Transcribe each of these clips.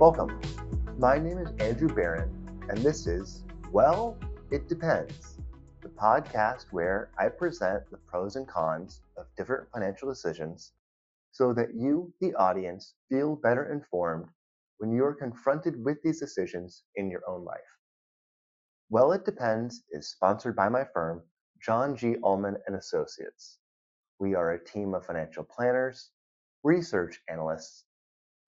Welcome. My name is Andrew Barron, and this is Well, It Depends, the podcast where I present the pros and cons of different financial decisions so that you, the audience, feel better informed when you are confronted with these decisions in your own life. Well, It Depends is sponsored by my firm, John G. Ullman and Associates. We are a team of financial planners, research analysts,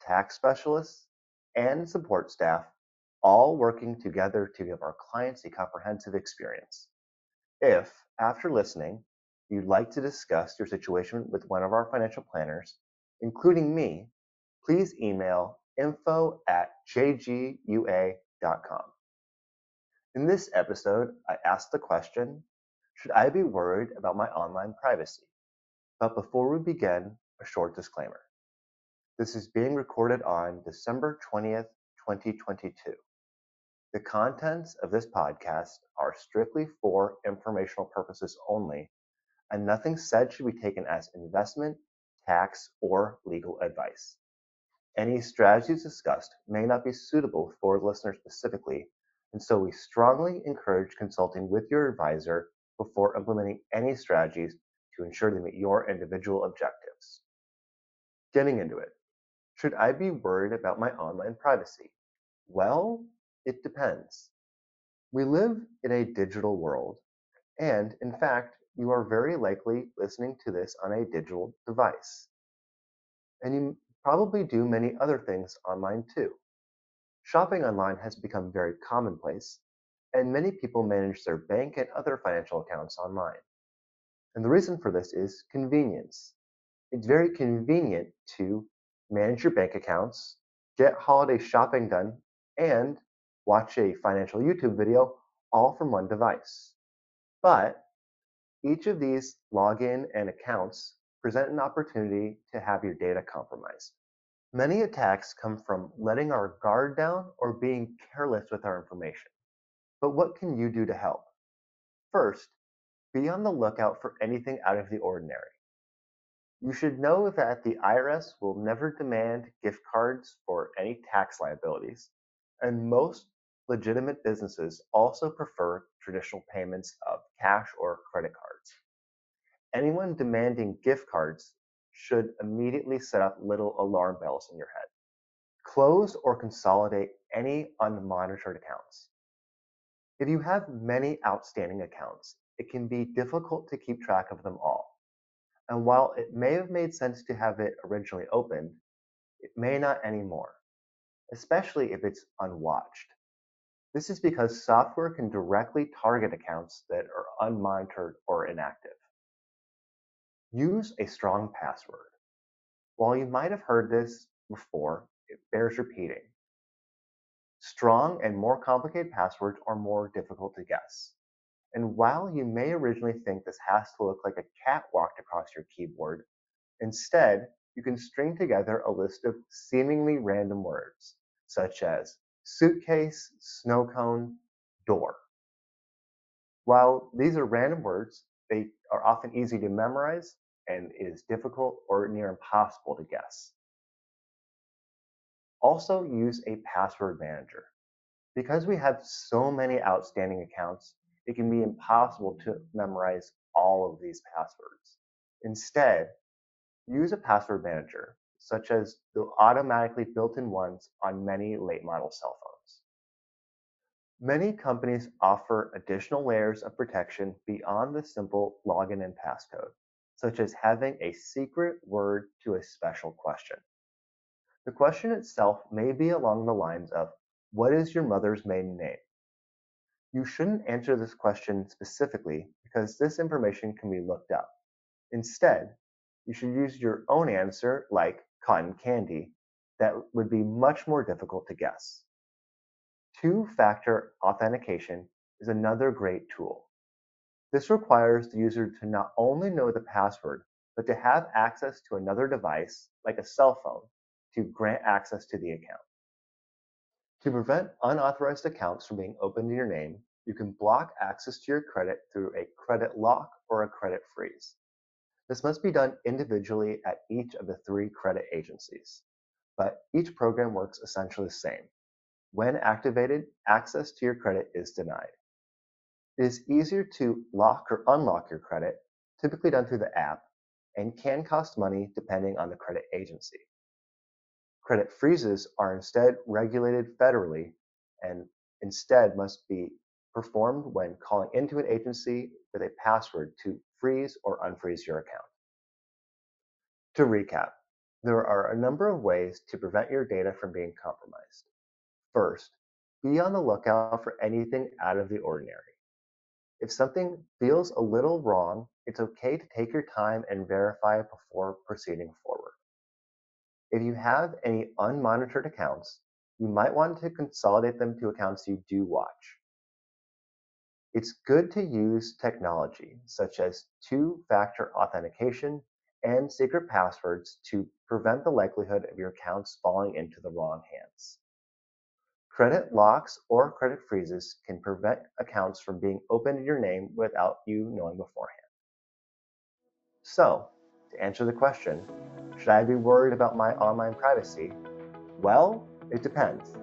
tax specialists, and support staff, all working together to give our clients a comprehensive experience. If, after listening, you'd like to discuss your situation with one of our financial planners, including me, please email info at jgua.com. In this episode, I asked the question Should I be worried about my online privacy? But before we begin, a short disclaimer. This is being recorded on December 20th, 2022. The contents of this podcast are strictly for informational purposes only, and nothing said should be taken as investment, tax, or legal advice. Any strategies discussed may not be suitable for listeners specifically, and so we strongly encourage consulting with your advisor before implementing any strategies to ensure they meet your individual objectives. Getting into it. Should I be worried about my online privacy? Well, it depends. We live in a digital world, and in fact, you are very likely listening to this on a digital device. And you probably do many other things online too. Shopping online has become very commonplace, and many people manage their bank and other financial accounts online. And the reason for this is convenience. It's very convenient to manage your bank accounts, get holiday shopping done, and watch a financial YouTube video all from one device. But each of these login and accounts present an opportunity to have your data compromised. Many attacks come from letting our guard down or being careless with our information. But what can you do to help? First, be on the lookout for anything out of the ordinary. You should know that the IRS will never demand gift cards for any tax liabilities, and most legitimate businesses also prefer traditional payments of cash or credit cards. Anyone demanding gift cards should immediately set up little alarm bells in your head. Close or consolidate any unmonitored accounts. If you have many outstanding accounts, it can be difficult to keep track of them all. And while it may have made sense to have it originally opened, it may not anymore, especially if it's unwatched. This is because software can directly target accounts that are unmonitored or inactive. Use a strong password. While you might have heard this before, it bears repeating. Strong and more complicated passwords are more difficult to guess. And while you may originally think this has to look like a cat walked across your keyboard, instead, you can string together a list of seemingly random words, such as suitcase, snow cone, door. While these are random words, they are often easy to memorize and it is difficult or near impossible to guess. Also use a password manager. Because we have so many outstanding accounts, it can be impossible to memorize all of these passwords. Instead, use a password manager, such as the automatically built-in ones on many late model cell phones. Many companies offer additional layers of protection beyond the simple login and passcode, such as having a secret word to a special question. The question itself may be along the lines of, what is your mother's maiden name? You shouldn't answer this question specifically because this information can be looked up. Instead, you should use your own answer like cotton candy that would be much more difficult to guess. Two-factor authentication is another great tool. This requires the user to not only know the password, but to have access to another device, like a cell phone, to grant access to the account. To prevent unauthorized accounts from being opened in your name, you can block access to your credit through a credit lock or a credit freeze. This must be done individually at each of the three credit agencies. but each program works essentially the same. When activated, access to your credit is denied. It is easier to lock or unlock your credit, typically done through the app, and can cost money depending on the credit agency. Credit freezes are instead regulated federally and instead must be performed when calling into an agency with a password to freeze or unfreeze your account. To recap, there are a number of ways to prevent your data from being compromised. First, be on the lookout for anything out of the ordinary. If something feels a little wrong, it's okay to take your time and verify before proceeding forward. If you have any unmonitored accounts, you might want to consolidate them to accounts you do watch. It's good to use technology such as two-factor authentication and secret passwords to prevent the likelihood of your accounts falling into the wrong hands. Credit locks or credit freezes can prevent accounts from being opened in your name without you knowing beforehand. So, to answer the question, should I be worried about my online privacy? Well, it depends.